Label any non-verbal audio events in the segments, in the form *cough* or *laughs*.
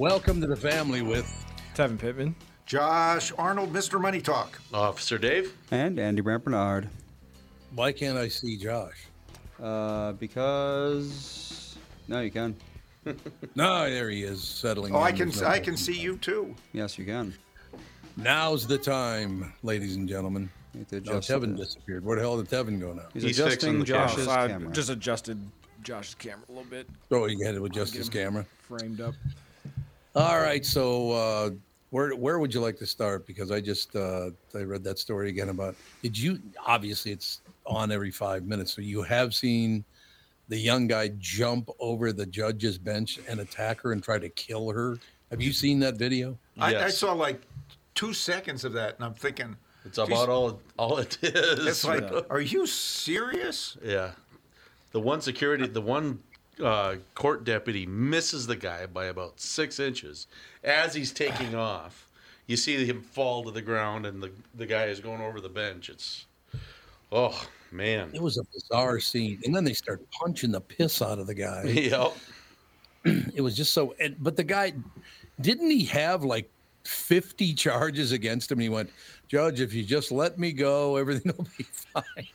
Welcome to the family with Tevin Pittman. Josh Arnold, Mr. Money Talk. Officer Dave? And Andy Brant Bernard. Why can't I see Josh? Uh, because no, you can. *laughs* No, there he is settling. Oh, I can I can see you too. Yes, you can. Now's the time, ladies and gentlemen. You have to No, adjust Tevin the- disappeared. Where the hell did Tevin go now? He's, He's fixing adjusting the camera. Josh's I camera. just adjusted Josh's camera a little bit, Oh, he had to adjust Get his camera. framed up. All right, so uh, where where would you like to start? Because I just uh, I read that story again about. Did you? Obviously, it's on every five minutes. So you have seen the young guy jump over the judge's bench and attack her and try to kill her. Have you seen that video? I, I saw like two seconds of that, and I'm thinking, It's about all all it is. it's like, are you serious? yeah. The one security, the one uh, court deputy misses the guy by about six inches as he's taking *sighs* off. You see him fall to the ground, and the the guy is going over the bench. It's oh man. It was a bizarre scene, and then they start punching the piss out of the guy. *laughs* Yep. *clears throat* it was just so and, but the guy didn't he have like 50 charges against him and he went judge if you just let me go everything *laughs* will be fine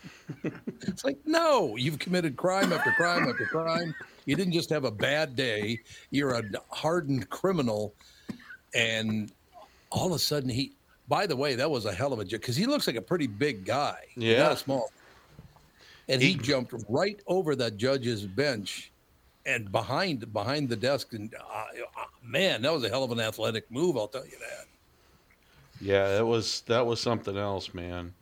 *laughs* it's like no you've committed crime after crime after crime you didn't just have a bad day you're a hardened criminal and all of a sudden he by the way that was a hell of a joke because he looks like a pretty big guy Yeah. not a small and he He- jumped right over that judge's bench and behind behind the desk and uh, uh, man that was a hell of an athletic move i'll tell you that Yeah, that was that was something else, man.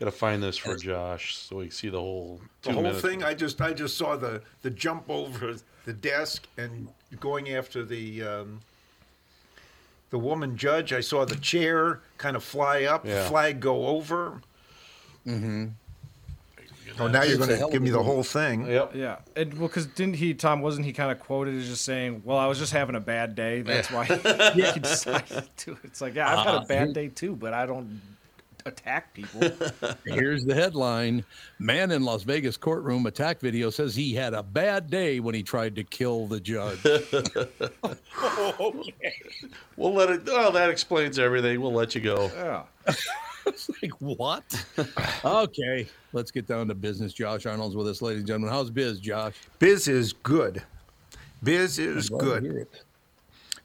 Gotta find this for Josh so we can see the whole The whole minutes. thing. I just I just saw the the jump over the desk and going after the um, the woman judge. I saw the chair kind of fly up, Yeah. flag go over. Mm-hmm. Oh, now you're going to give me the whole thing. Yep. Yeah, and well, because didn't he, Tom? Wasn't he kind of quoted as just saying, "Well, I was just having a bad day. That's why he *laughs* decided to." It's like, yeah, I've had a bad day too, but I don't attack people. *laughs* here's the headline man in las vegas courtroom attack video says he had a bad day when he tried to kill the judge *laughs* Okay, We'll let it. Oh, that explains everything. We'll let you go. yeah. *laughs* it's like what okay let's get down to business josh arnold's with us ladies and gentlemen how's biz josh Biz is good. Biz is Glad to hear good.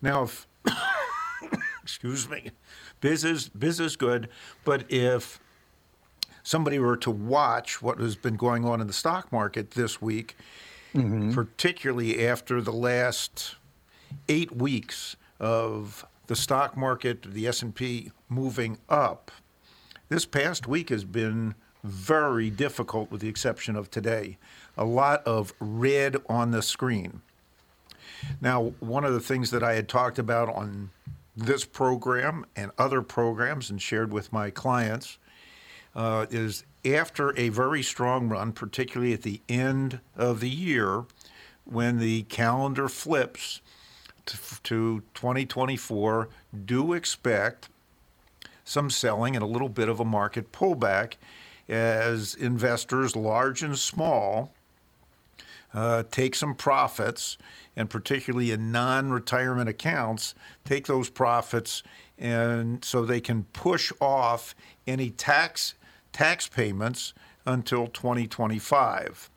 Now, if *coughs* excuse me, biz is biz is good, but if somebody were to watch what has been going on in the stock market this week, mm-hmm. particularly after the last eight weeks of the stock market, the S and P moving up, this past week has been very difficult, with the exception of today. A lot of red on the screen. Now, one of the things that I had talked about on this program and other programs and shared with my clients uh, is after a very strong run, particularly at the end of the year, when the calendar flips to, to 2024, do expect some selling and a little bit of a market pullback as investors, large and small, uh, take some profits, and particularly in non-retirement accounts, take those profits, and so they can push off any tax tax payments until 2025.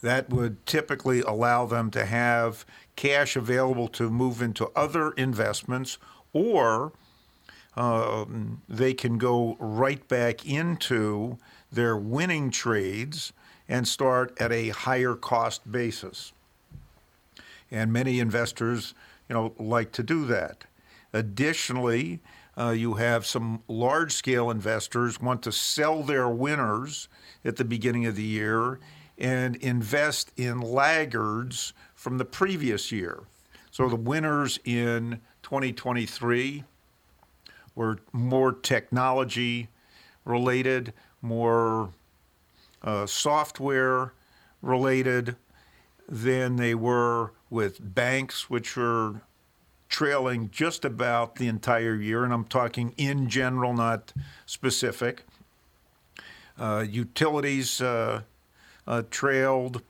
That would typically allow them to have cash available to move into other investments, or um, they can go right back into their winning trades and start at a higher cost basis. And many investors, you know, like to do that. Additionally, uh, you have some large scale investors want to sell their winners at the beginning of the year and invest in laggards from the previous year. So the winners in 2023 were more technology related, more uh, software related than they were with banks, which were trailing just about the entire year. And I'm talking in general, not specific. Uh, utilities uh, uh, trailed,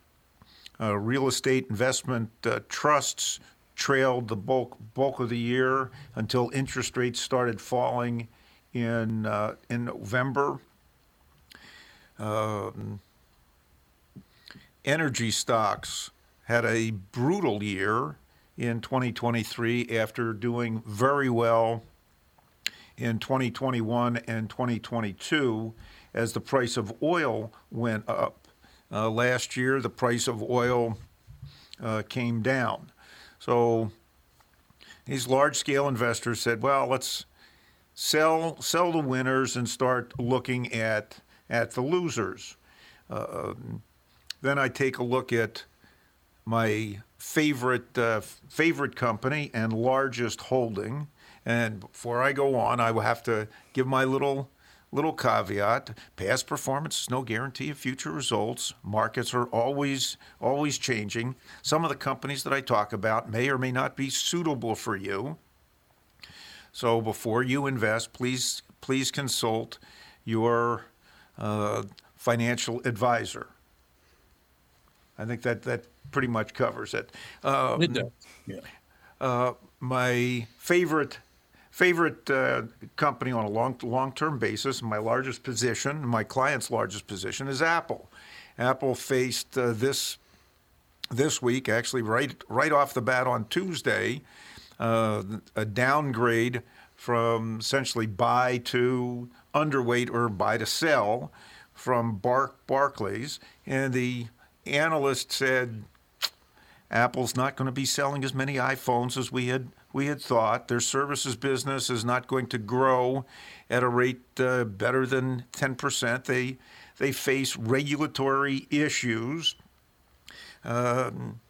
uh, real estate investment uh, trusts trailed the bulk bulk of the year until interest rates started falling in uh, in November. Um, energy stocks had a brutal year in 2023 after doing very well in 2021 and 2022 as the price of oil went up. Uh, last year, the price of oil uh, came down. So these large scale investors said, well, let's sell sell the winners and start looking at at the losers. Uh, then I take a look at my favorite uh, favorite company and largest holding. And before I go on, I will have to give my little little caveat. Past performance is no guarantee of future results. Markets are always always changing. Some of the companies that i talk about may or may not be suitable for you. So before you invest please please consult your uh, financial advisor i think that that pretty much covers it um, It does. Yeah. uh, my favorite favorite uh, company on a long long term basis, my largest position, my client's largest position is Apple. Apple faced uh, this this week, actually right right off the bat on Tuesday, uh, a downgrade from essentially buy to underweight or buy to sell from Bar- Barclays, and the analyst said Apple's not going to be selling as many iPhones as we had we had thought. Their services business is not going to grow at a rate uh, better than 10%. They they face regulatory issues, um,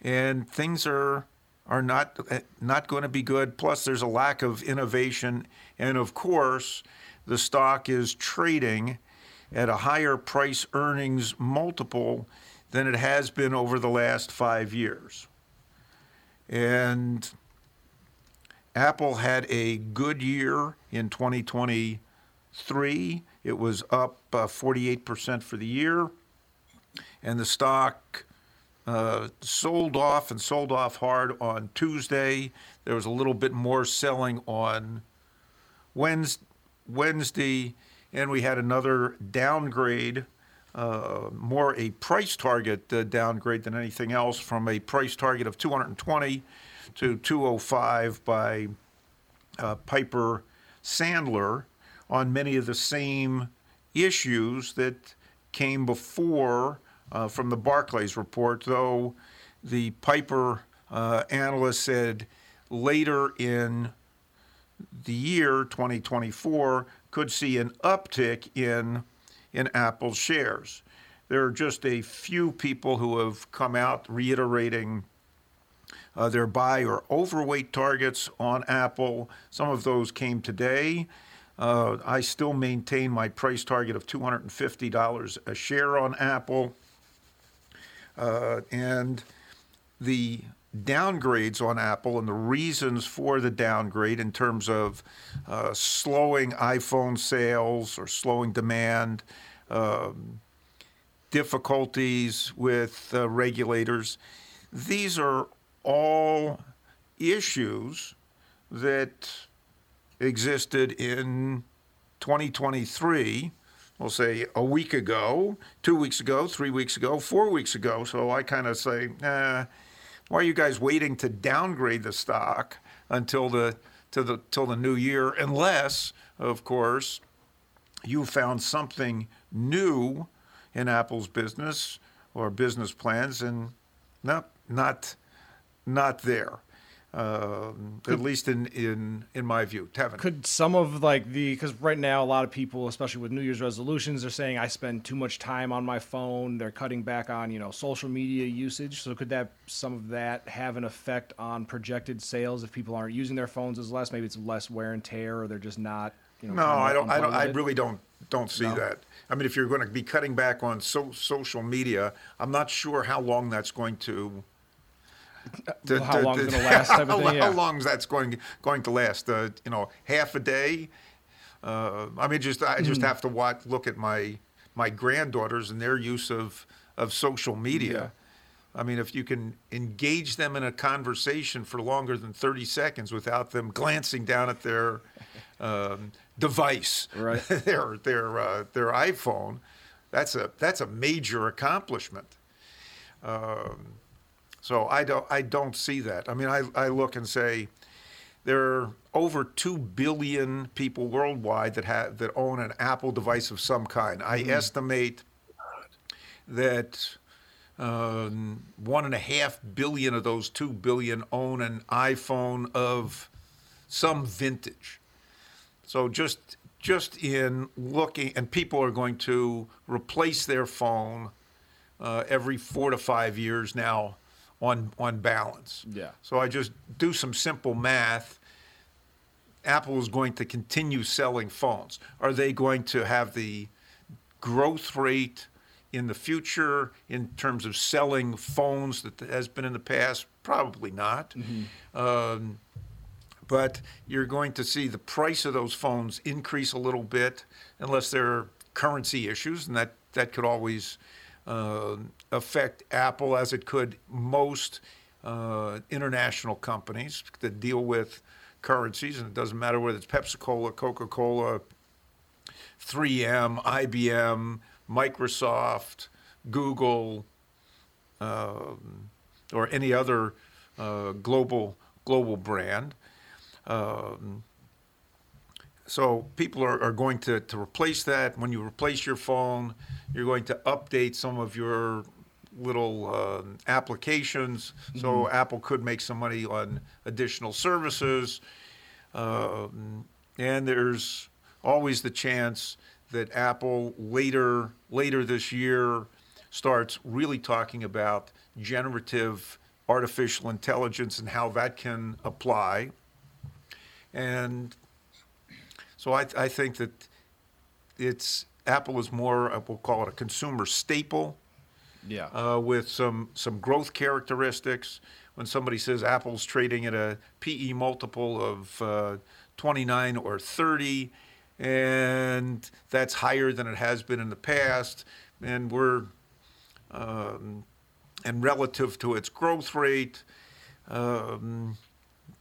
and things are are not not going to be good. Plus, there's a lack of innovation, and of course, the stock is trading at a higher price earnings multiple than it has been over the last five years. And Apple had a good year in 2023. It was up uh, 48% for the year. And the stock uh, sold off and sold off hard on Tuesday. There was a little bit more selling on Wednesday, Wednesday and we had another downgrade uh, more a price target uh, downgrade than anything else from a price target of 220 to 205 by uh, Piper Sandler on many of the same issues that came before uh, from the Barclays report, though the Piper uh, analyst said later in the year 2024 could see an uptick in in Apple's shares. There are just a few people who have come out reiterating uh, their buy or overweight targets on Apple. Some of those came today. Uh, I still maintain my price target of $250 a share on Apple. Uh, and the downgrades on Apple and the reasons for the downgrade in terms of uh, slowing iPhone sales or slowing demand, um, difficulties with uh, regulators. These are all issues that existed in 2023 we'll say a week ago, two weeks ago, three weeks ago, four weeks ago. So I kind of say, eh, why are you guys waiting to downgrade the stock until the to the till the new year? Unless, of course, you found something new in Apple's business or business plans, and no, not not there. Um, at least in, in, in my view. Tevin. Could some of like the because right now a lot of people, especially with New Year's resolutions, are saying I spend too much time on my phone. They're cutting back on you know social media usage. So could that some of that have an effect on projected sales if people aren't using their phones as less? Maybe it's less wear and tear, or they're just not. You know, No, I don't. I don't. I really don't. Don't see No? that. I mean, if you're going to be cutting back on so, social media, I'm not sure how long that's going to. To- How to- long it's to- gonna last *laughs* type of how, yeah. long is that's going going to last? Uh, you know, half a day. Uh, I mean, just I just have to watch, look at my my granddaughters and their use of of social media. I mean, if you can engage them in a conversation for longer than 30 seconds without them glancing down at their *laughs* um, device, Right. *laughs* their their uh, their iPhone, that's a that's a major accomplishment. Um, so I don't I don't see that. I mean, I, I look and say there are over two billion people worldwide that have that own an Apple device of some kind. I estimate that um, one and a half billion of those two billion own an iPhone of some vintage. So just just in looking, and people are going to replace their phone uh, every four to five years now, on on balance. Yeah. So I just do some simple math. Apple is going to continue selling phones. Are they going to have the growth rate in the future in terms of selling phones that has been in the past? Probably not. Um, but you're going to see the price of those phones increase a little bit unless there are currency issues, and that, that could always uh, affect Apple as it could most uh, international companies that deal with currencies, and it doesn't matter whether it's Pepsi Cola, Coca Cola, 3M, IBM, Microsoft, Google, um, or any other uh, global global brand. Um, so people are, are going to, to replace that. When you replace your phone, you're going to update some of your little um applications. So Apple could make some money on additional services. Um, and there's always the chance that Apple later later this year starts really talking about generative artificial intelligence and how that can apply. And so I, I think that it's Apple is more uh, we'll call it a consumer staple Yeah. uh, with some some growth characteristics. When somebody says Apple's trading at a PE multiple of uh, 29 or 30, and that's higher than it has been in the past, and we're um, and relative to its growth rate, um,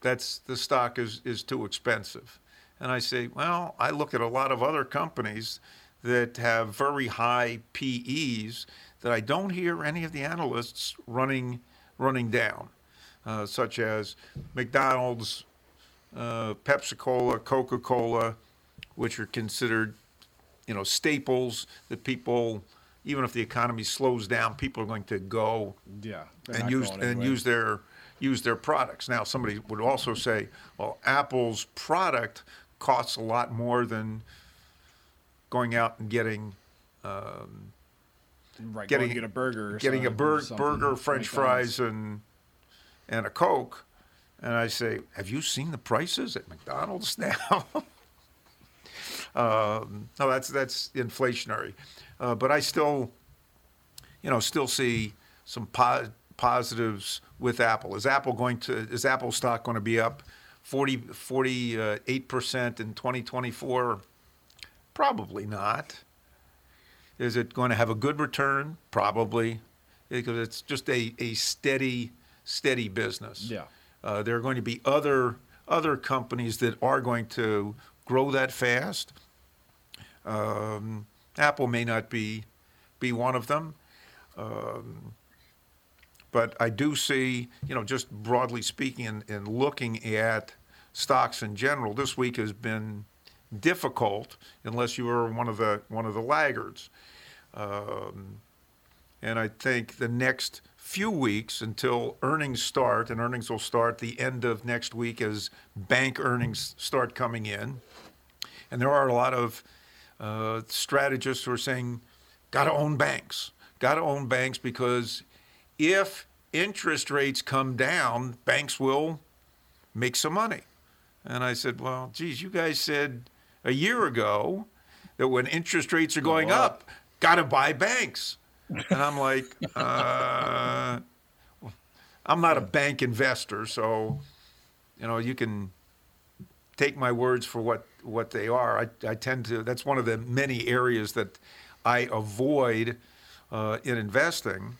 that's the stock is is too expensive. And I say, well, I look at a lot of other companies that have very high PEs that I don't hear any of the analysts running running down, uh, such as McDonald's, uh, Pepsi Cola, Coca Cola, which are considered, you know, staples that people, even if the economy slows down, people are going to go yeah. And use and use their use their products. Now, somebody would also say, well, Apple's product costs a lot more than going out and getting um, right, getting- get a burger, or getting a bur- burger, French fries, and and a Coke. And I say, have you seen the prices at McDonald's *laughs* now? um, no, that's that's inflationary, uh, but I still, you know, still see some po- positives with Apple. Is Apple going to? Is Apple stock going to be up 40, 48 percent in 2024? Probably not. Is it going to have a good return? Probably, because it's just a, a steady, steady business. Yeah. Uh, there are going to be other other companies that are going to grow that fast. Um, Apple may not be be one of them, um, but I do see, you know, just broadly speaking, and, and looking at stocks in general, this week has been difficult unless you are one of the one of the laggards. Um, and I think the next few weeks until earnings start, and earnings will start the end of next week as bank earnings start coming in. And there are a lot of uh, strategists who are saying, got to own banks, got to own banks because if interest rates come down, banks will make some money. And I said, well, geez, you guys said a year ago that when interest rates are going up, got to buy banks. And I'm like, uh, I'm not a bank investor, so you know you can take my words for what what they are. I, I tend to. That's one of the many areas that I avoid uh, in investing.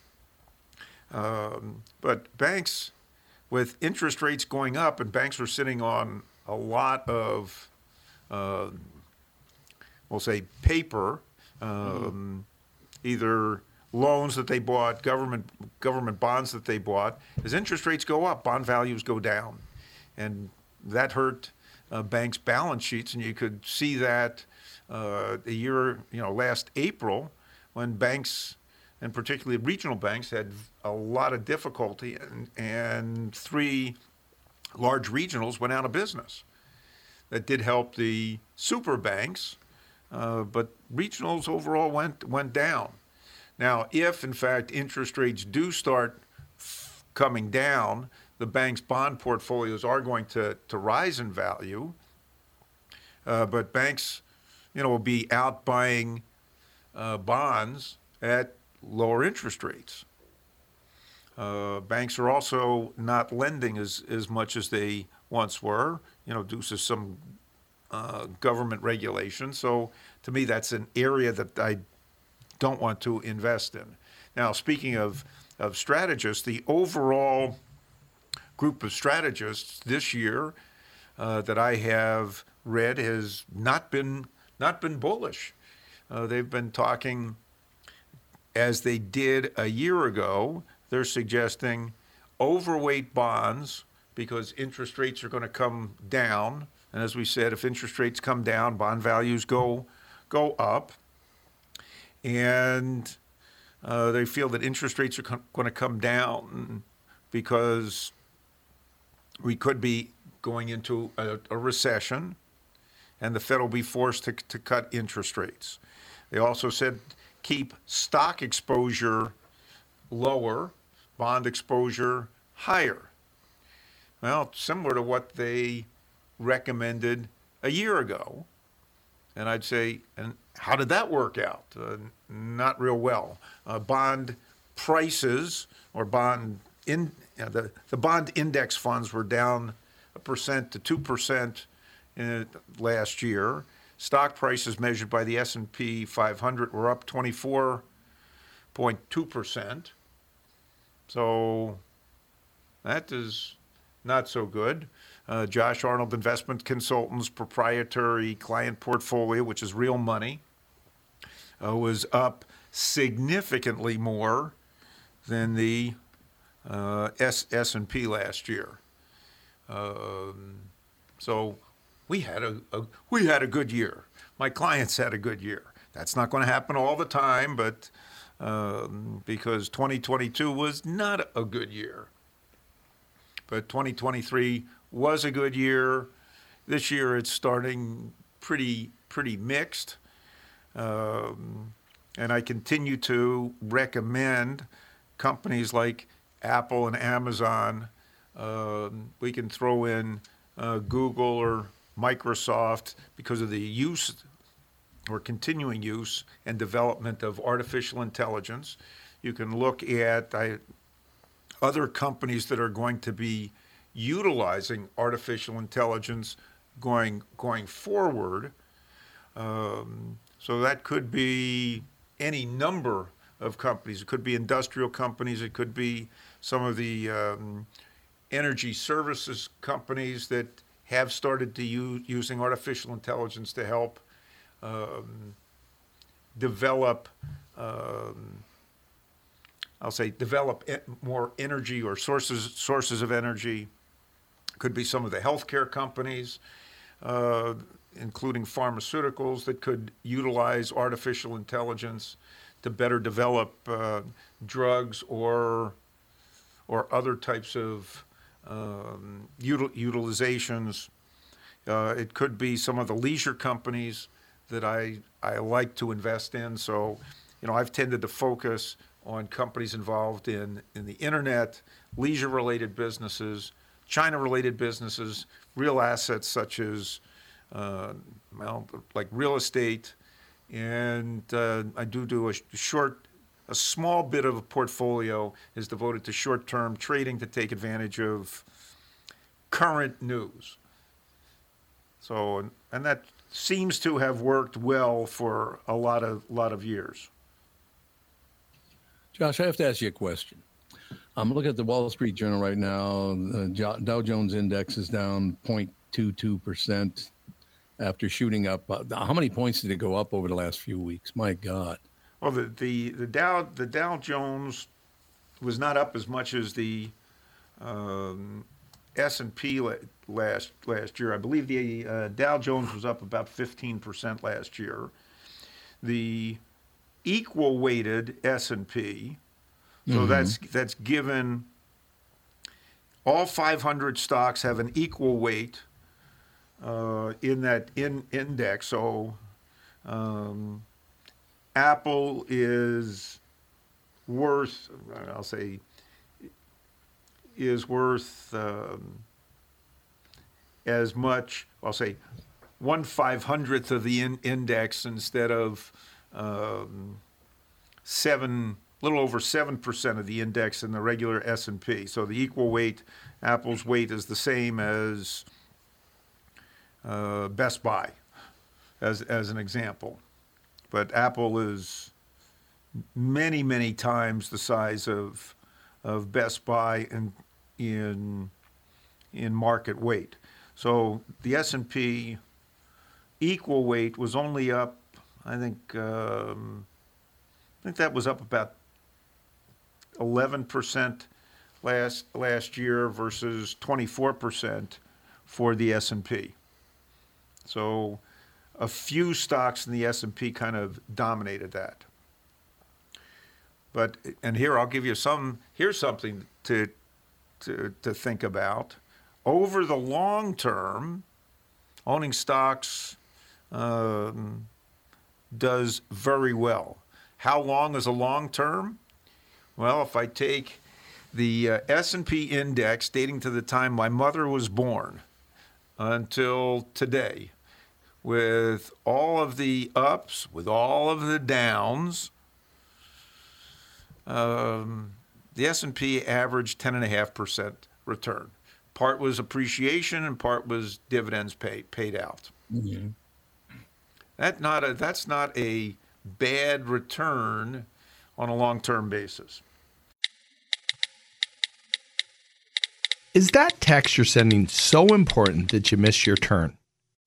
Um, but banks, with interest rates going up, and banks are sitting on a lot of, uh, we'll say, paper, um, either loans that they bought, government government bonds that they bought. As interest rates go up, bond values go down, and that hurt uh, banks' balance sheets. And you could see that uh, a year, you know, last April, when banks, and particularly regional banks, had a lot of difficulty, and, and three large regionals went out of business. That did help the super banks, uh, but regionals overall went went down. Now, if in fact interest rates do start f- coming down, the bank's bond portfolios are going to, to rise in value. Uh, but banks, you know, will be out buying uh, bonds at lower interest rates. Uh, banks are also not lending as, as much as they once were, you know, due to some uh, government regulation. So to me, that's an area that I don't want to invest in. Now, speaking of, of strategists, the overall group of strategists this year uh, that I have read has not been not been bullish. Uh, they've been talking as they did a year ago. They're suggesting overweight bonds because interest rates are going to come down. And as we said, if interest rates come down, bond values go go up and uh, they feel that interest rates are going to come down because we could be going into a, a, recession and the Fed will be forced to, to cut interest rates. They also said keep stock exposure lower, bond exposure higher. Well, similar to what they recommended a year ago. And I'd say, and how did that work out? Uh, not real well. Uh, bond prices or bond in you know, the the bond index funds were down a percent to two percent last year. Stock prices measured by the S and P 500 were up 24.2 percent. So that is not so good. Uh, Josh Arnold Investment Consultants proprietary client portfolio, which is real money, uh, was up significantly more than the uh, S and P last year. Um, so we had a, a, we had a good year. My clients had a good year. That's not going to happen all the time, but um, because 2022 was not a good year. But 2023 was a good year. This year it's starting pretty pretty mixed. Um, and I continue to recommend companies like Apple and Amazon. Uh, we can throw in uh, Google or Microsoft because of the use or continuing use and development of artificial intelligence. You can look at I, other companies that are going to be utilizing artificial intelligence going going forward. Um, so that could be any number of companies. It could be industrial companies. It could be some of the um, energy services companies that have started to use using artificial intelligence to help um, develop. Um, I'll say develop more energy or sources sources of energy. Could be some of the healthcare companies. Uh, including pharmaceuticals that could utilize artificial intelligence to better develop uh, drugs or or other types of um, util- utilizations. Uh, it could be some of the leisure companies that I, I like to invest in. So, you know, I've tended to focus on companies involved in, in the internet, leisure related businesses, China related businesses, real assets such as, uh, well, like real estate. And uh, I do do a sh- short, a small bit of a portfolio is devoted to short term trading to take advantage of current news. So, and, that seems to have worked well for a lot of lot of years. Josh, I have to ask you a question. I'm looking at the Wall Street Journal right now. The Dow Jones Index is down 0.22 percent after shooting up. How many points did it go up over the last few weeks? My God. Well, the the, the Dow the Dow Jones was not up as much as the um, S and P last last year. I believe the uh, Dow Jones was up about 15 percent last year. The equal weighted S and P, so that's that's given all 500 stocks have an equal weight uh, in that in index. So um, Apple is worth, I'll say, is worth um, as much, I'll say, one five hundredth of the in- index instead of um, seven, little over seven percent of the index in the regular S and P. So the equal weight, Apple's weight is the same as uh, Best Buy, as as an example. But Apple is many many times the size of of Best Buy in in in market weight. So the S and P equal weight was only up. I think um, I think that was up about eleven percent last last year versus twenty four percent for the S and P. So a few stocks in the S and P kind of dominated that. But and here I'll give you some. Here's something to to to think about. Over the long term, owning stocks um, does very well. How long is a long term? Well, if I take the uh, S&P index dating to the time my mother was born until today, with all of the ups, with all of the downs, um, the S&P averaged 10.5% return. Part was appreciation and part was dividends paid paid out. That not a, that's not a bad return on a long-term basis. Is that text you're sending so important that you miss your turn?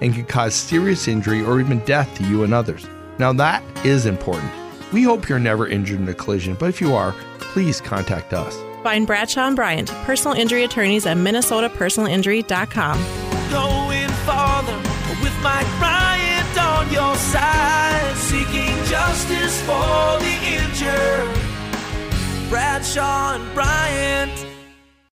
and can cause serious injury or even death to you and others. Now, that is important. We hope you're never injured in a collision, but if you are, please contact us. Find Bradshaw and Bryant, personal injury attorneys at minnesotapersonalinjury.com. Going farther with Mike Bryant on your side, seeking justice for the injured. Bradshaw and Bryant.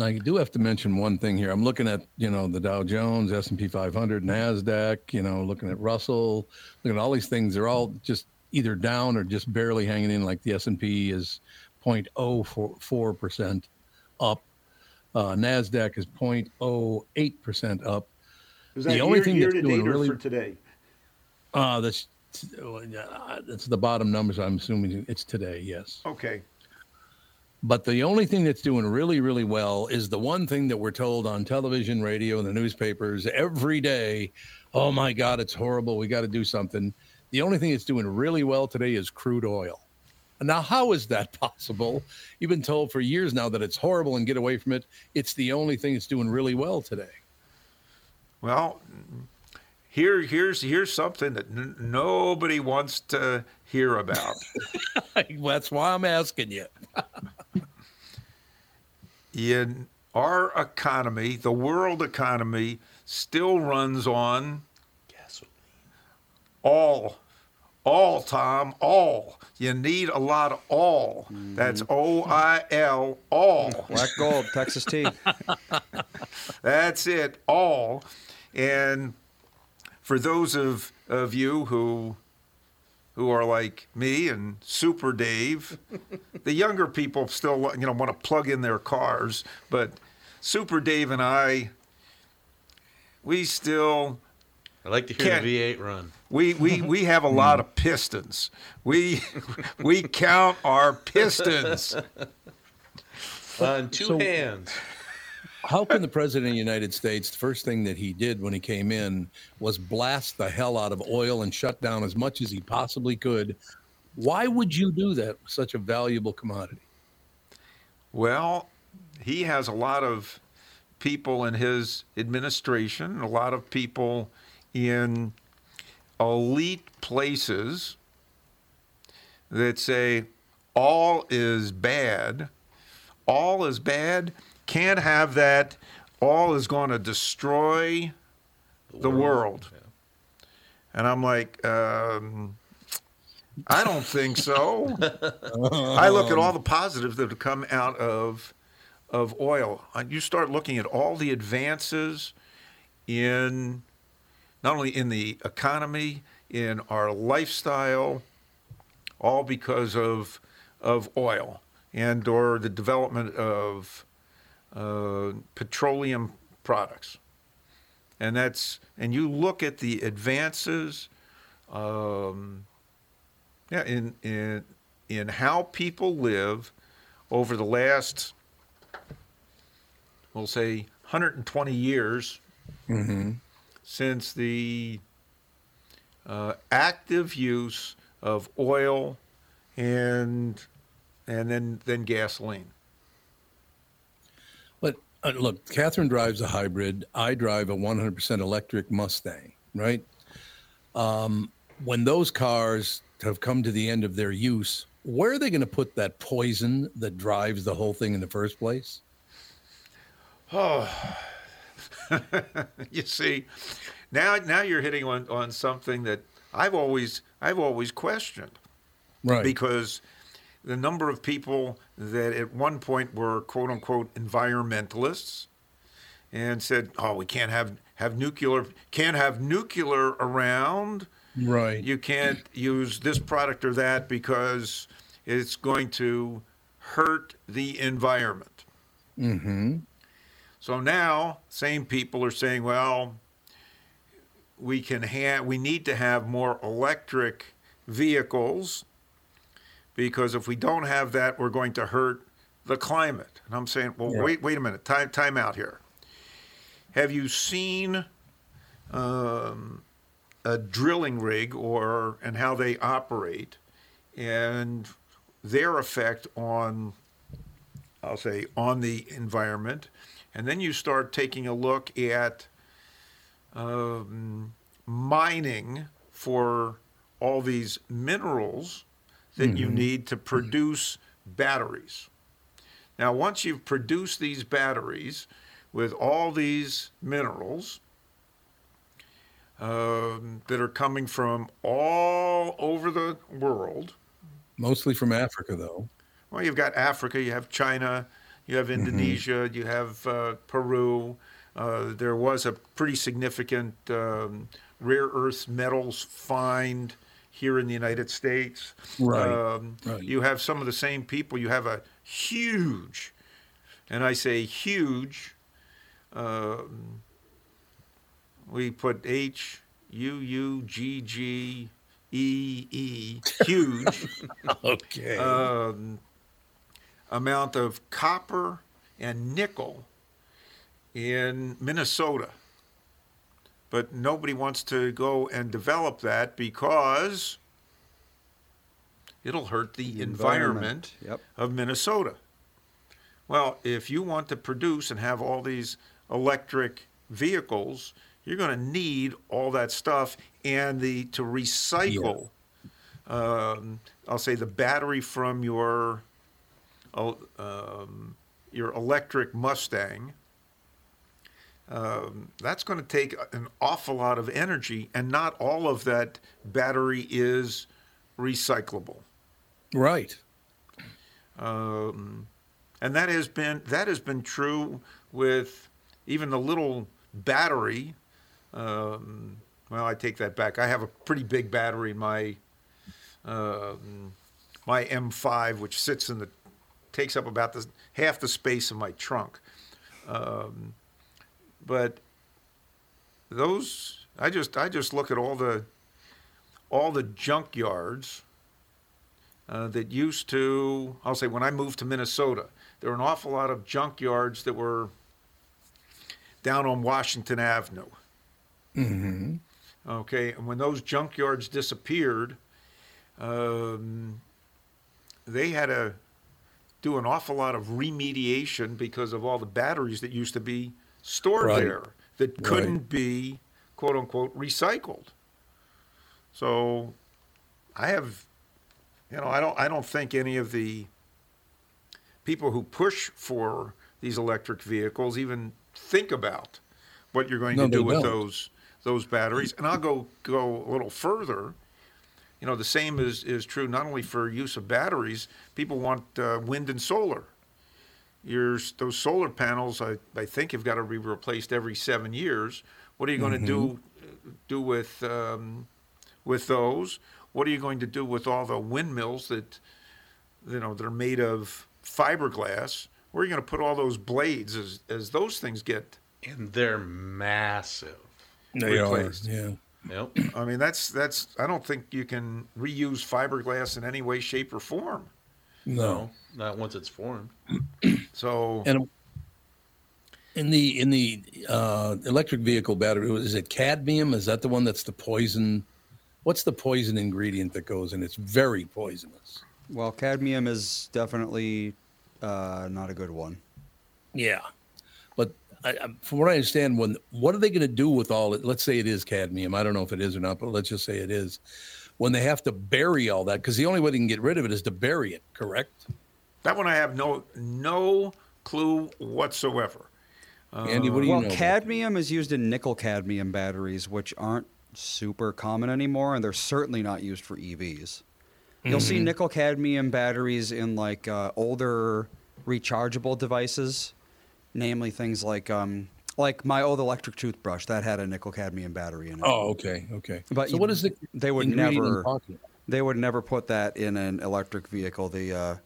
I do have to mention one thing here. I'm looking at, you know, the Dow Jones, S&P 500, Nasdaq, you know, looking at Russell, looking at all these things. They're all just either down or just barely hanging in. Like the S&P is 0.04 percent up. Uh, Nasdaq is 0.08 percent up. Is The only year, thing year that's to doing really- for today? Uh, that's uh, that's the bottom numbers. I'm assuming it's today. Yes. Okay. But the only thing that's doing really, really well is the one thing that we're told on television, radio, and the newspapers every day. Oh my God, it's horrible. We got to do something. The only thing that's doing really well today is crude oil. Now, how is that *laughs* possible? You've been told for years now that it's horrible and get away from it. It's the only thing that's doing really well today. Well, here, here's here's something that n- nobody wants to hear about. *laughs* That's why I'm asking you. In our economy, the world economy still runs on gasoline. all, all, Tom, all. You need a lot of all. That's mm-hmm. O I L, all. *laughs* Black gold, Texas tea. *laughs* That's it, all. And for those of, of you who who are like me and Super Dave, *laughs* the younger people still you know want to plug in their cars, but Super Dave and I we still I like to hear the V8 run. we, we, *laughs* we have a lot of hmm. pistons. We we count our *laughs* pistons. On two So- hands. How can the *laughs* president of the United States, the first thing that he did when he came in was blast the hell out of oil and shut down as much as he possibly could? Why would you do that with such a valuable commodity? Well, he has a lot of people in his administration, a lot of people in elite places that say all is bad. All is bad. Can't have that. All is going to destroy the world. And I'm like, um, I don't think so. *laughs* I look at all the positives that have come out of of oil. Uh, You start looking at all the advances in not only in the economy, in our lifestyle, all because of of oil and or the development of uh, petroleum products. And that's and you look at the advances, um, yeah, in in in how people live over the last, we'll say, 120 years since the uh, active use of oil and and then then gasoline. Uh, look, Catherine drives a hybrid. I drive a 100% electric Mustang, right? Um, when those cars have come to the end of their use, where are they going to put that poison that drives the whole thing in the first place? Oh, *sighs* you see, now now you're hitting on, on something that I've always I've always questioned. Right. Because the number of people that at one point were quote unquote environmentalists and said, "Oh, we can't have have nuclear can't have nuclear around. right. You can't use this product or that because it's going to hurt the environment." mm-hmm. So now, same people are saying, well, we can have, we need to have more electric vehicles because if we don't have that, we're going to hurt the climate. And I'm saying, well, Yeah. wait, wait a minute, time, time out here. Have you seen um, a drilling rig or and how they operate and their effect on I'll say on the environment and then you start taking a look at um, mining for all these minerals that you need to produce batteries. Now, once you've produced these batteries with all these minerals um, that are coming from all over the world, Mostly from Africa, though. well, you've got Africa, you have China, you have Indonesia, you have uh, Peru. Uh, there was a pretty significant um, rare earth metals find here in the United States. Right, Um, right. You have some of the same people. You have a huge, and I say huge, um, we put H U U G G E E, huge *laughs* Okay. um, amount of copper and nickel in Minnesota. But nobody wants to go and develop that because it'll hurt the environment, Yep. of Minnesota. Well, if you want to produce and have all these electric vehicles, you're going to need all that stuff and the to recycle. Um, I'll say the battery from your uh, um, your electric Mustang. Um, that's going to take an awful lot of energy, and not all of that battery is recyclable. right. Um, and that has been that has been true with even the little battery. Um, well, I take that back. I have a pretty big battery in my um, my M5, which sits in the takes up about the half the space of my trunk. Um, but those, I just I just look at all the all the junkyards uh, that used to, I'll say, when I moved to Minnesota, there were an awful lot of junkyards that were down on Washington Avenue. hmm Okay, and when those junkyards disappeared, um, they had to do an awful lot of remediation because of all the batteries that used to be stored Right. there that couldn't be quote unquote recycled. So I have you know, I don't I don't think any of the people who push for these electric vehicles even think about what you're going No, to do with don't. those those batteries. And I'll go go a little further. You know, the same is is true not only for use of batteries. People want uh, wind and solar. Your those solar panels, I, I think, have got to be replaced every seven years. What are you going to do do with um, with those? What are you going to do with all the windmills that you know that are made of fiberglass? Where are you going to put all those blades as as those things get? And they're massive. They are. Yeah. Yep. I mean, that's that's. I don't think you can reuse fiberglass in any way, shape, or form. No. Not once it's formed. *clears throat* So And in the in the uh, electric vehicle battery, is it cadmium? Is that the one that's the poison? What's the poison ingredient that goes in? It's very poisonous. Well, cadmium is definitely uh, not a good one. Yeah, but I, I, from what I understand, when what are they going to do with all it? Let's say it is cadmium. I don't know if it is or not, but let's just say it is. When they have to bury all that, because the only way they can get rid of it is to bury it. Correct? That one I have no no clue whatsoever. Andy, what do you well, know? about cadmium is used in nickel cadmium batteries, which aren't super common anymore, and they're certainly not used for EVs. You'll see Mm-hmm. nickel cadmium batteries in like uh, older rechargeable devices, namely things like um, like my old electric toothbrush that had a nickel cadmium battery in it. Oh, okay, okay. But so you- what is the they would never- you're talking about? They would never put that in an electric vehicle. The uh,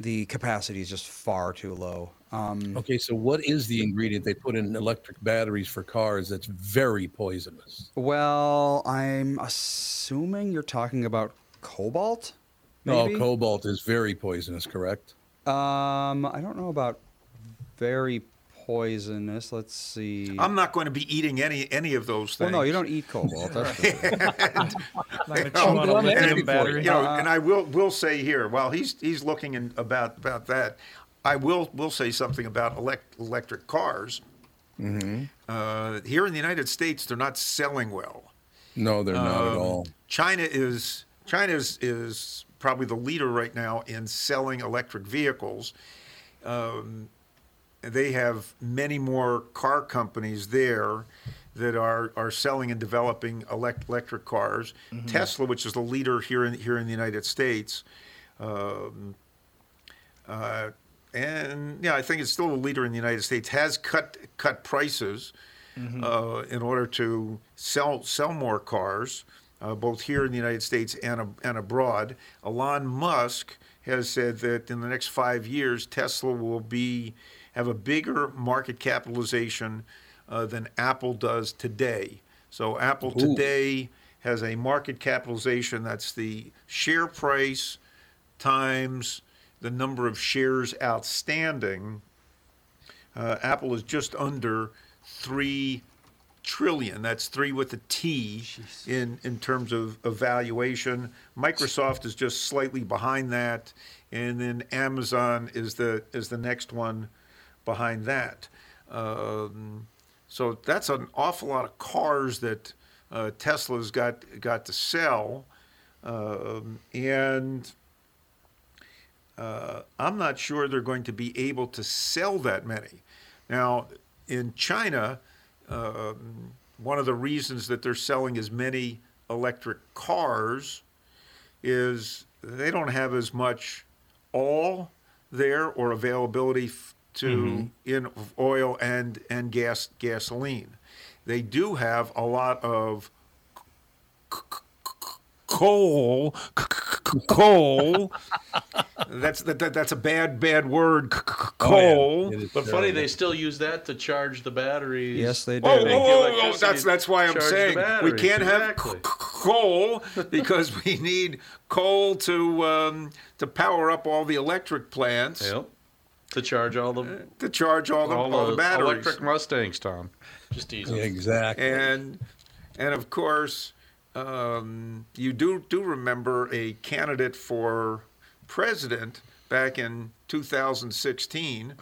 the capacity is just far too low. Um, Okay, so what is the ingredient they put in electric batteries for cars that's very poisonous? Well, I'm assuming you're talking about cobalt. No, Maybe? cobalt is very poisonous, correct? Um, I don't know about very poisonous. Let's see. I'm not going to be eating any any of those well, things. no, you don't eat cobalt. That's for sure. *laughs* *laughs* Not gonna *laughs* chew on a and, you know, Uh, and I will will say here, while he's he's looking in, about about that, I will will say something about elect, electric cars. Mm-hmm. Uh, here in the United States, they're not selling well. No, they're not at Um, all. China is China is, is probably the leader right now in selling electric vehicles. Um, they have many more car companies there that are, are selling and developing elect, electric cars. Tesla, which is the leader here in here in the United States, um, uh, and yeah, I think it's still the leader in the United States. Has cut cut prices uh, in order to sell sell more cars, uh, both here in the United States and and abroad. Elon Musk has said that in the next five years, Tesla will be have a bigger market capitalization uh, than Apple does today. So Apple Ooh. today has a market capitalization that's the share price times the number of shares outstanding. Uh, Apple is just under three trillion. That's three with a T in in terms of evaluation. Microsoft is just slightly behind that, and then Amazon is the is the next one behind that. Um, so that's an awful lot of cars that uh, Tesla's got got to sell, um, and uh, I'm not sure they're going to be able to sell that many. Now, in China, um, one of the reasons that they're selling as many electric cars is they don't have as much all there or availability to in oil and and gas gasoline. They do have a lot of c- c- c- coal c- c- coal that's that, that, that's a bad bad word c- c- coal But funny, terrible. they still use that to charge the batteries. Yes, they do. Oh, Make oh, oh, oh, that's that's why I'm saying we can't have Exactly. c- c- coal because we need coal to um, to power up all the electric plants Yep. To charge all the to charge all the all, all the the batteries. electric Mustangs, Tom. Just easy. exactly. and and of course um, you do do remember a candidate for president back in 2016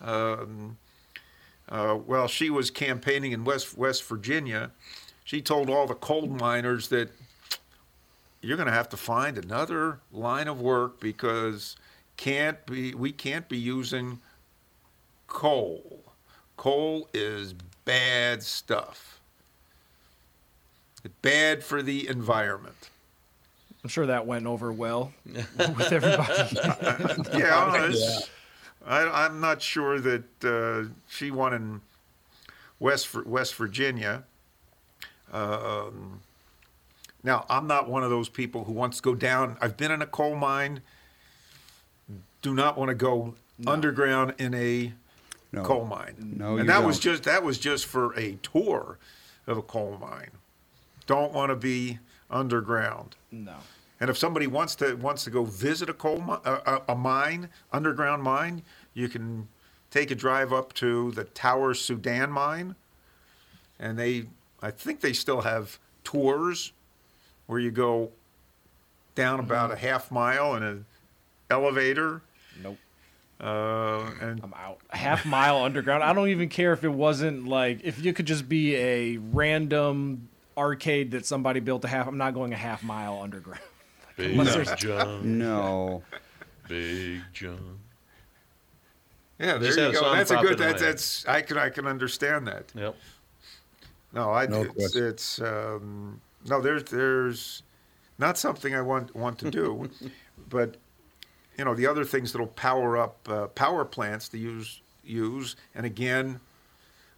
um, uh, while she was campaigning in West West Virginia she told all the coal miners that you're going to have to find another line of work because can't be we can't be using coal. Coal is bad stuff. Bad for the environment. I'm sure that went over well *laughs* with everybody. *laughs* Yeah, it's- I, I'm not sure that uh, she won in West West Virginia. Um, now, I'm not one of those people who wants to go down. I've been in a coal mine. Do not want to go underground in a No. coal mine. No, and that was don't. just that was just for a tour of a coal mine. Don't want to be underground. no. And if somebody wants to wants to go visit a coal mi- a, a, a mine, underground mine, you can take a drive up to the Tower Soudan mine, and they I think they still have tours where you go down about mm-hmm. a half mile in an elevator, Nope. uh, and I'm out. *laughs* Half mile underground. I don't even care if it wasn't like if you could just be a random arcade that somebody built a half. I'm not going a half mile underground. *laughs* Big Unless there's- John. No. Big John. yeah, there Just you go. That's a good. That's that's I can I can understand that. Yep. No, I No it's, question. it's um, no there's there's not something I want want to do, *laughs* but you know the other things that'll power up uh, power plants to use use and again,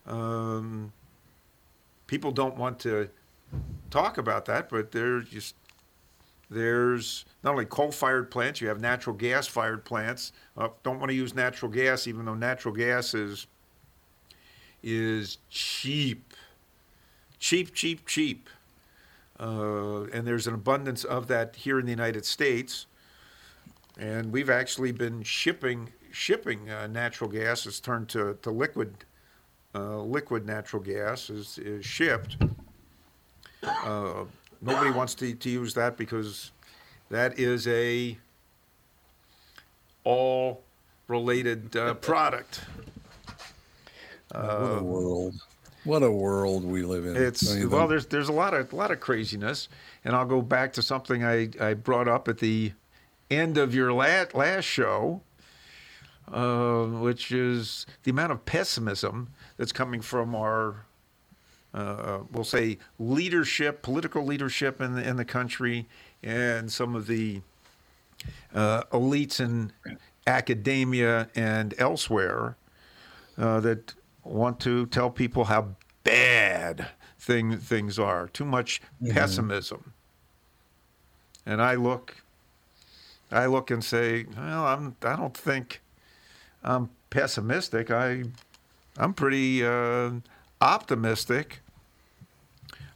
um, people don't want to talk about that, but they're just there's not only coal-fired plants, you have natural gas-fired plants. Uh, don't want to use natural gas, even though natural gas is is cheap, cheap, cheap, cheap. Uh, and there's an abundance of that here in the United States. And we've actually been shipping shipping uh, natural gas. It's turned to, to liquid uh, liquid natural gas is, is shipped. Uh, nobody wants to, to use that because that is a all related uh, product. *laughs* what a world! What a world we live in. It's well, there's there's a lot of a lot of craziness, and I'll go back to something I, I brought up at the end of your last last show, uh, which is the amount of pessimism that's coming from our, uh, we'll say, leadership, political leadership in the in the country, and some of the uh, elites in academia and elsewhere uh, that want to tell people how bad thing, things are. Too much pessimism. And I look, I look and say, well, I'm. I don't think I'm pessimistic. I, I'm pretty uh, optimistic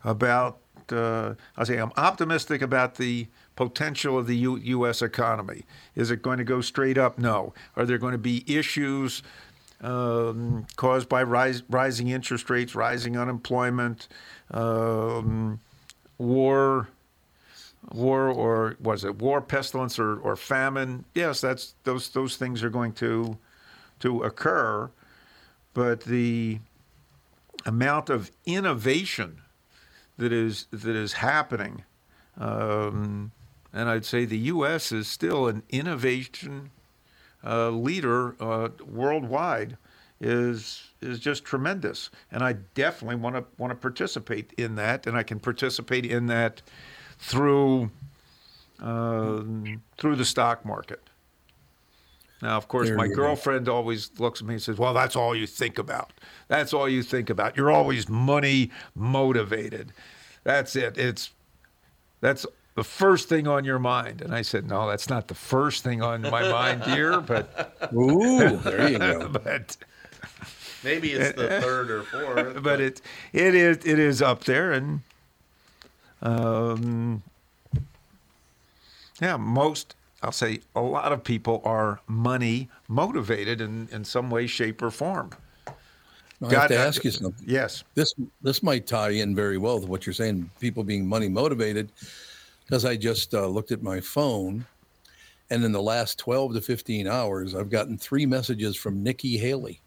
about. Uh, I say I'm optimistic about the potential of the U- U.S. economy. Is it going to go straight up? No. Are there going to be issues um, caused by rise, rising interest rates, rising unemployment, um, war, war, or was it war, pestilence, or, or famine? Yes, that's those those things are going to to occur, but the amount of innovation that is that is happening, um, and I'd say the U.S. is still an innovation uh, leader uh, worldwide is is just tremendous, and I definitely want to want to participate in that, and I can participate in that through um, through the stock market. Now, of course, There my you go. girlfriend always looks at me and says, "Well, that's all you think about. That's all you think about. You're always money motivated. That's it. It's that's the first thing on your mind." And I said, "No, that's not the first thing on my mind, dear, but *laughs* *laughs* Ooh, there you go. but Maybe it's the *laughs* third or fourth. but it it is it is up there and um yeah most i'll say a lot of people are money motivated in in some way shape or form I have to God- ask you something. yes This this might tie in very well with what you're saying. People being money motivated, because I just uh, looked at my phone, and in the last 12 to 15 hours, I've gotten three messages from Nikki Haley.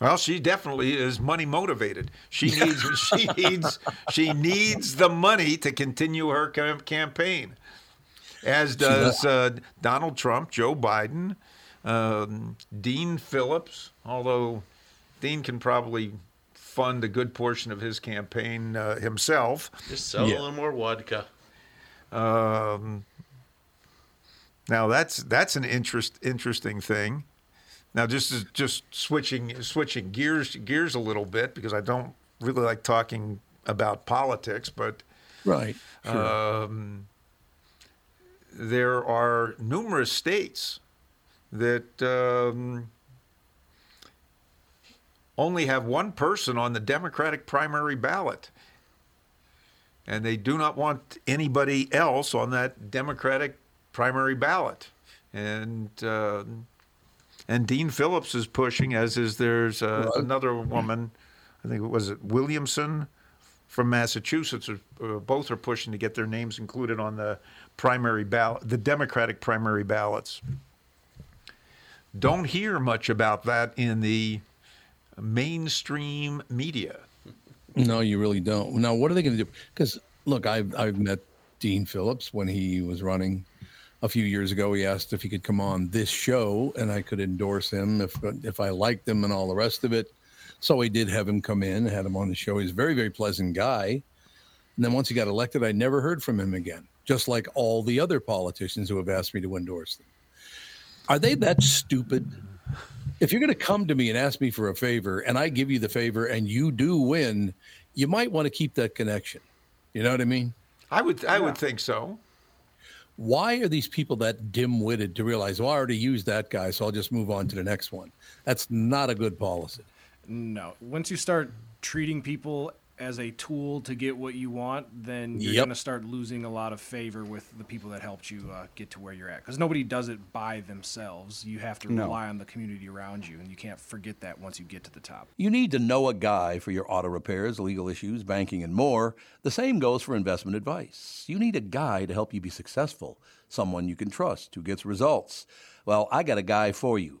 Well she definitely is money motivated she needs *laughs* she needs she needs the money to continue her cam- campaign as does uh, Donald Trump, Joe Biden, um, Dean Phillips, although Dean can probably fund a good portion of his campaign uh, himself. Just sell a little more vodka. Um, now that's that's an interest interesting thing. Now just is just switching switching gears gears a little bit because I don't really like talking about politics, but Right. um, there are numerous states that um, only have one person on the Democratic primary ballot. And they do not want anybody else on that Democratic primary ballot. And uh, and Dean Phillips is pushing, as is there's uh, another woman, I think it was it Williamson from Massachusetts. Uh, both are pushing to get their names included on the primary ballot, the Democratic primary ballots. Don't hear much about that in the mainstream media. No, you really don't. Now, what are they going to do? Because look, I've I've met Dean Phillips when he was running a few years ago. He asked if he could come on this show, and I could endorse him if if I liked him and all the rest of it. So I did have him come in, had him on the show. He's a very very pleasant guy. And then once he got elected, I never heard from him again. Just like all the other politicians who have asked me to endorse them. Are they that stupid? if you're going to come to me and ask me for a favor and I give you the favor and you do win, you might want to keep that connection. You know what I mean? I would I would think so. Why are these people that dim-witted to realize, well, I already used that guy, so I'll just move on to the next one? That's not a good policy. No. Once you start treating people as a tool to get what you want, then you're Yep. going to start losing a lot of favor with the people that helped you uh, get to where you're at. Because nobody does it by themselves. You have to No. rely on the community around you, and you can't forget that once you get to the top. You need to know a guy for your auto repairs, legal issues, banking, and more. The same goes for investment advice. You need a guy to help you be successful, someone you can trust who gets results. Well, I got a guy for you.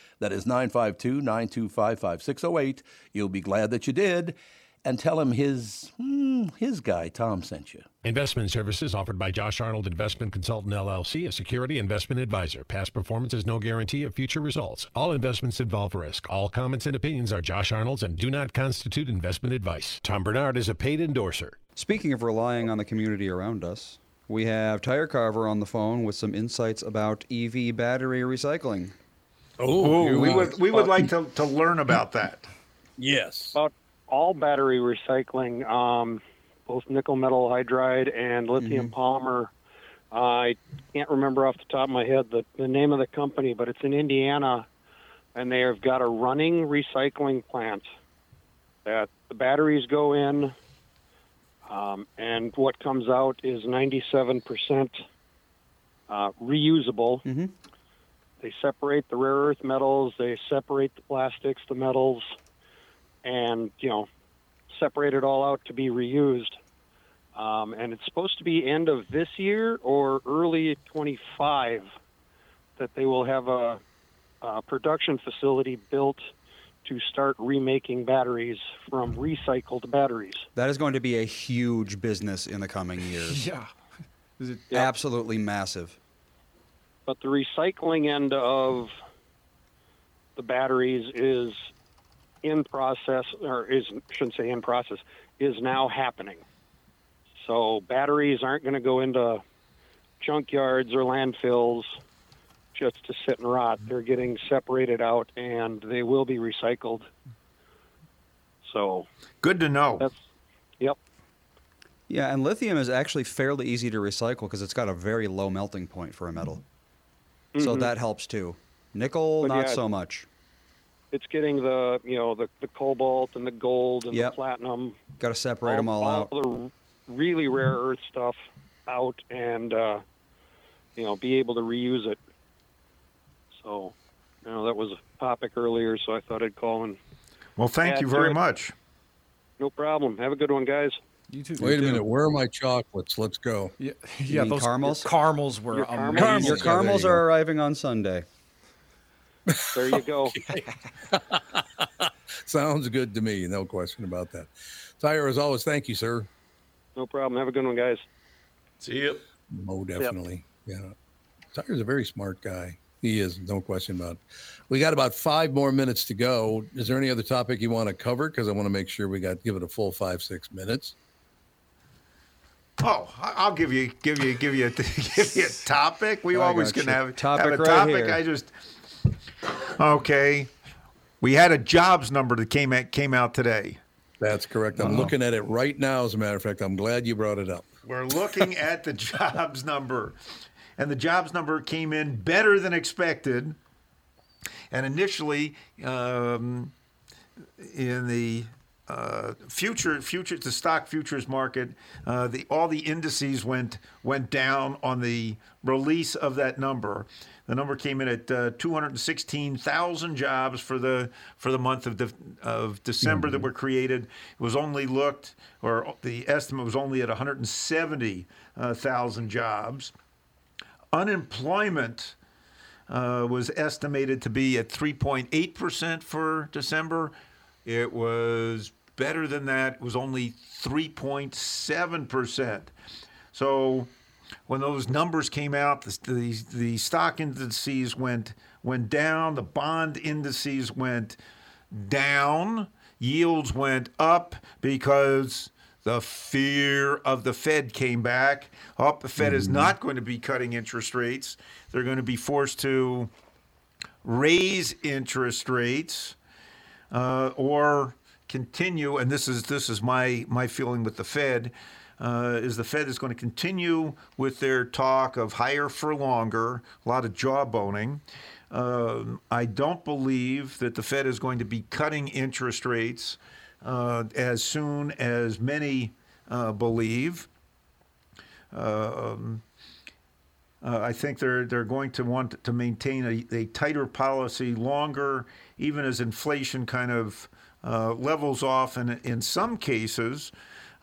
That is 952 925 5608. You'll be glad that you did. And tell him his, hmm, his guy, Tom, sent you. Investment services offered by Josh Arnold Investment Consultant LLC, a security investment advisor. Past performance is no guarantee of future results. All investments involve risk. All comments and opinions are Josh Arnold's and do not constitute investment advice. Tom Barnard is a paid endorser. Speaking of relying on the community around us, we have Tyre Carver on the phone with some insights about EV battery recycling. Oh, Ooh, we would we would like to, to learn *laughs* about that. Yes. About all battery recycling, um, both nickel metal hydride and lithium polymer. I can't remember off the top of my head the, the name of the company, but it's in Indiana, and they have got a running recycling plant that the batteries go in, um, and what comes out is 97% uh, reusable. Mm-hmm. They separate the rare earth metals, they separate the plastics, the metals, and you know, separate it all out to be reused. Um, and it's supposed to be end of this year or early 25 that they will have a, a production facility built to start remaking batteries from recycled batteries. That is going to be a huge business in the coming years. *laughs* Yeah. Is it Absolutely massive. But the recycling end of the batteries is in process or is shouldn't say in process is now happening so batteries aren't going to go into junkyards or landfills just to sit and rot they're getting separated out and they will be recycled so Good to know. that's yep Yeah, and lithium is actually fairly easy to recycle because it's got a very low melting point for a metal. So Mhm. that helps too. Nickel, But not yeah, so much. it's getting the you know the, the cobalt and the gold and Yep. the platinum Got to separate them all out. the really rare earth stuff out and uh, you know be able to reuse it. So, you know that was a topic earlier, so I thought I'd call and. Well, thank you very it. much. No problem. Have a good one, guys. You too. Wait a minute. Where are my chocolates? Let's go. Yeah, yeah those caramels? caramels were Your amazing. caramels? Your Yeah, caramels you are go. arriving on Sunday. There you go. *laughs* *laughs* Sounds good to me. No question about that. Tyre, as always, thank you, sir. no problem. Have a good one, guys. See you. Oh, definitely. Yeah. Tyre's a very smart guy. He is, no question about it. We got about five more minutes to go. Is there any other topic you want to cover? Because I want to make sure we got give it a full five, six minutes. Oh, I- I'll give you give you give you a, *laughs* give you a topic. We I always can you. have Topic have a right topic. here. I just okay. We had a jobs number that came at, came out today. That's correct. I'm looking at it right now. As a matter of fact, I'm glad you brought it up. We're looking at the *laughs* jobs number, and the jobs number came in better than expected. And initially, um, in the uh, future future the stock futures market, uh, the all the indices went went down on the release of that number. The number came in at uh, 216,000 jobs for the for the month of de- of December that were created. It was only looked, or the estimate was only at 170,000 jobs. Unemployment uh, was estimated to be at 3.8% for December. It was better than that. Was only 3.7%. So when those numbers came out, the, the, the stock indices went went down, the bond indices went down, yields went up because the fear of the Fed came back. Oh, the Fed is not going to be cutting interest rates. They're going to be forced to raise interest rates uh, or continue. And this is this is my my feeling with the Fed. Uh, is the Fed is going to continue with their talk of higher for longer, a lot of jawboning. Um, I don't believe that the Fed is going to be cutting interest rates uh, as soon as many uh, believe. Um, uh, I think they're they're going to want to maintain a, a tighter policy longer, even as inflation kind of uh, levels off. And in some cases,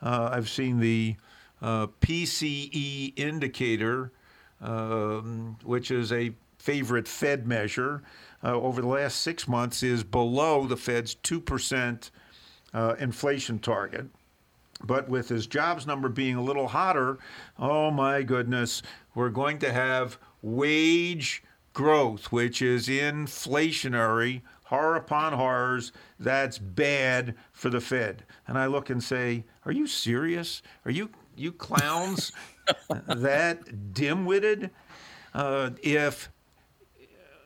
uh, I've seen the uh, PCE indicator, um, which is a favorite Fed measure, uh, over the last six months is below the Fed's two percent uh, inflation target. But with his jobs number being a little hotter, oh my goodness, we're going to have wage growth, which is inflationary, horror upon horrors. That's bad for the Fed. And I look and say, Are you serious? Are you you clowns *laughs* that dim-witted? Uh, if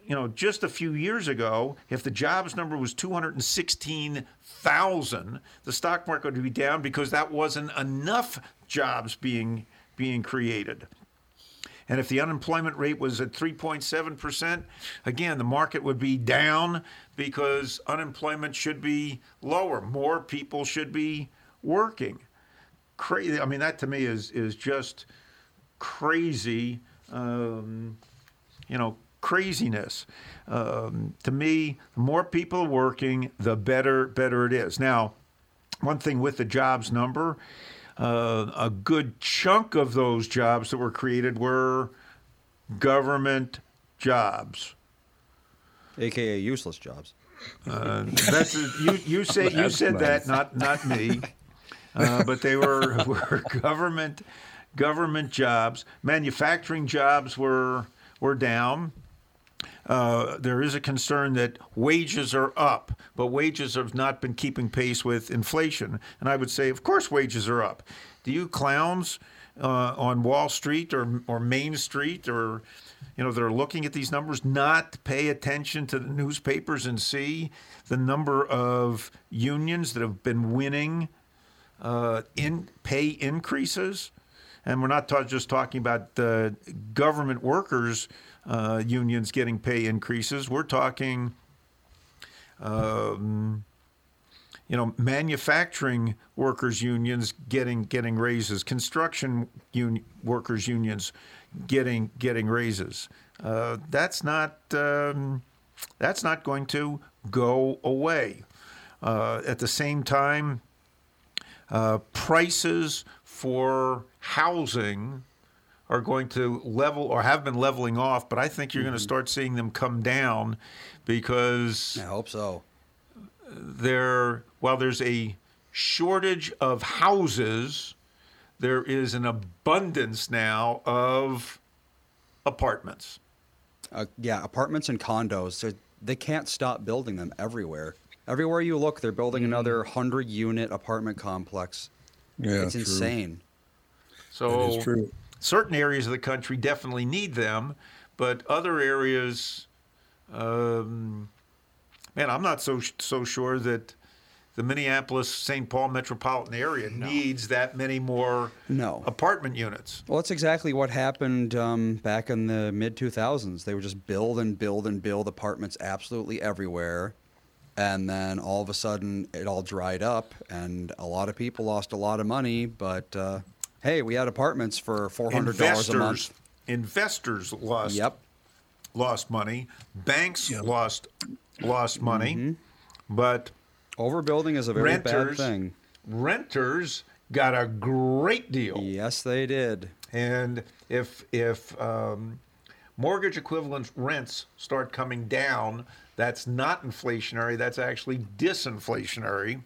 you know, just a few years ago, if the jobs number was 216,000, the stock market would be down because that wasn't enough jobs being being created. And if the unemployment rate was at 3.7%, again, the market would be down because unemployment should be lower. More people should be working. Crazy. I mean, that to me is is just crazy. Um, you know, craziness. Um, to me, the more people working, the better better it is. Now, one thing with the jobs number, uh, a good chunk of those jobs that were created were government jobs, aka useless jobs. Uh, that's you. You *laughs* say you said that, not not me. *laughs* Uh, but they were *laughs* were government government jobs. Manufacturing jobs were were down. Uh, there is a concern that wages are up, but wages have not been keeping pace with inflation. And I would say, of course, wages are up. Do you clowns uh, on Wall Street or or Main Street or you know that are looking at these numbers not pay attention to the newspapers and see the number of unions that have been winning uh, in pay increases? And we're not just talking about the government workers uh, unions getting pay increases. We're talking, um, you know, manufacturing workers unions getting getting raises, construction un- workers unions getting getting raises. Uh, that's not um, that's not going to go away. Uh, at the same time, uh, prices for housing are going to level or have been leveling off, but I think you're going to start seeing them come down because I hope so. There, while there's a shortage of houses, there is an abundance now of apartments. Uh, yeah, apartments and condos. They're, they can't stop building them everywhere. Everywhere you look, they're building another hundred unit apartment complex. Yeah, it's true. insane. So That is true. Certain areas of the country definitely need them, but other areas, um, man, I'm not so so sure that the Minneapolis St. Paul metropolitan area needs that many more No. apartment units. Well, that's exactly what happened um, back in the mid 2000s. They would just build and build and build apartments absolutely everywhere. And then all of a sudden, it all dried up, and a lot of people lost a lot of money. But uh, hey, we had apartments for $400 a Investors, month. investors lost Yep. lost money. Banks lost lost money, Mm-hmm. but Overbuilding is a very renters bad thing. renters got a great deal. Yes, they did. And if if um, mortgage equivalent rents start coming down, that's not inflationary. That's actually disinflationary,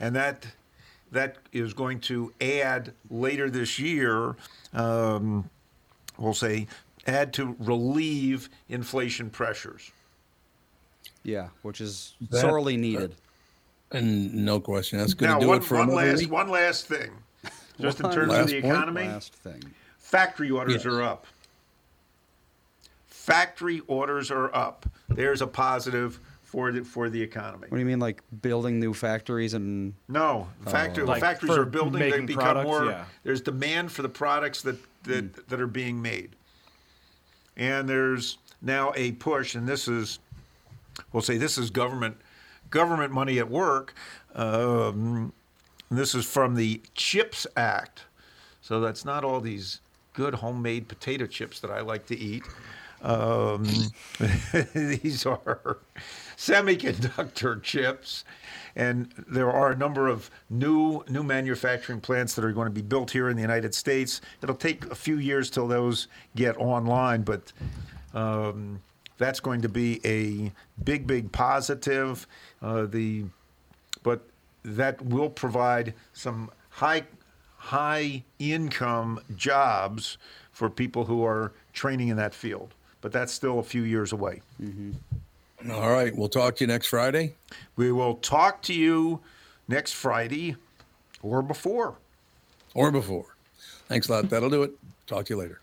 and that that is going to add later this year. Um, we'll say add to relieve inflation pressures. Yeah, which is That- sorely needed. And no question, that's going to do one, it for one last week. one last thing, *laughs* just in One terms of last the point, economy. Last thing. Factory orders Yes. are up. Factory orders are up. There's a positive for the for the economy. What do you mean, like building new factories and? No, factory Oh. Like factories are building. They become products, more. yeah. There's demand for the products that that, Hmm. that are being made, and there's now a push. And this is, we'll say, this is government government money at work. Um, this is from the Chips Act, so that's not all these good homemade potato chips that I like to eat. Um, *laughs* these are semiconductor *laughs* chips, and there are a number of new new manufacturing plants that are going to be built here in the United States. It'll take a few years till those get online, but um, that's going to be a big, big positive. Uh, the but that will provide some high high income jobs for people who are training in that field. But that's still a few years away. All right, we'll talk to you next Friday. We will talk to you next Friday or before. or before. Thanks a lot. That'll do it. Talk to you later.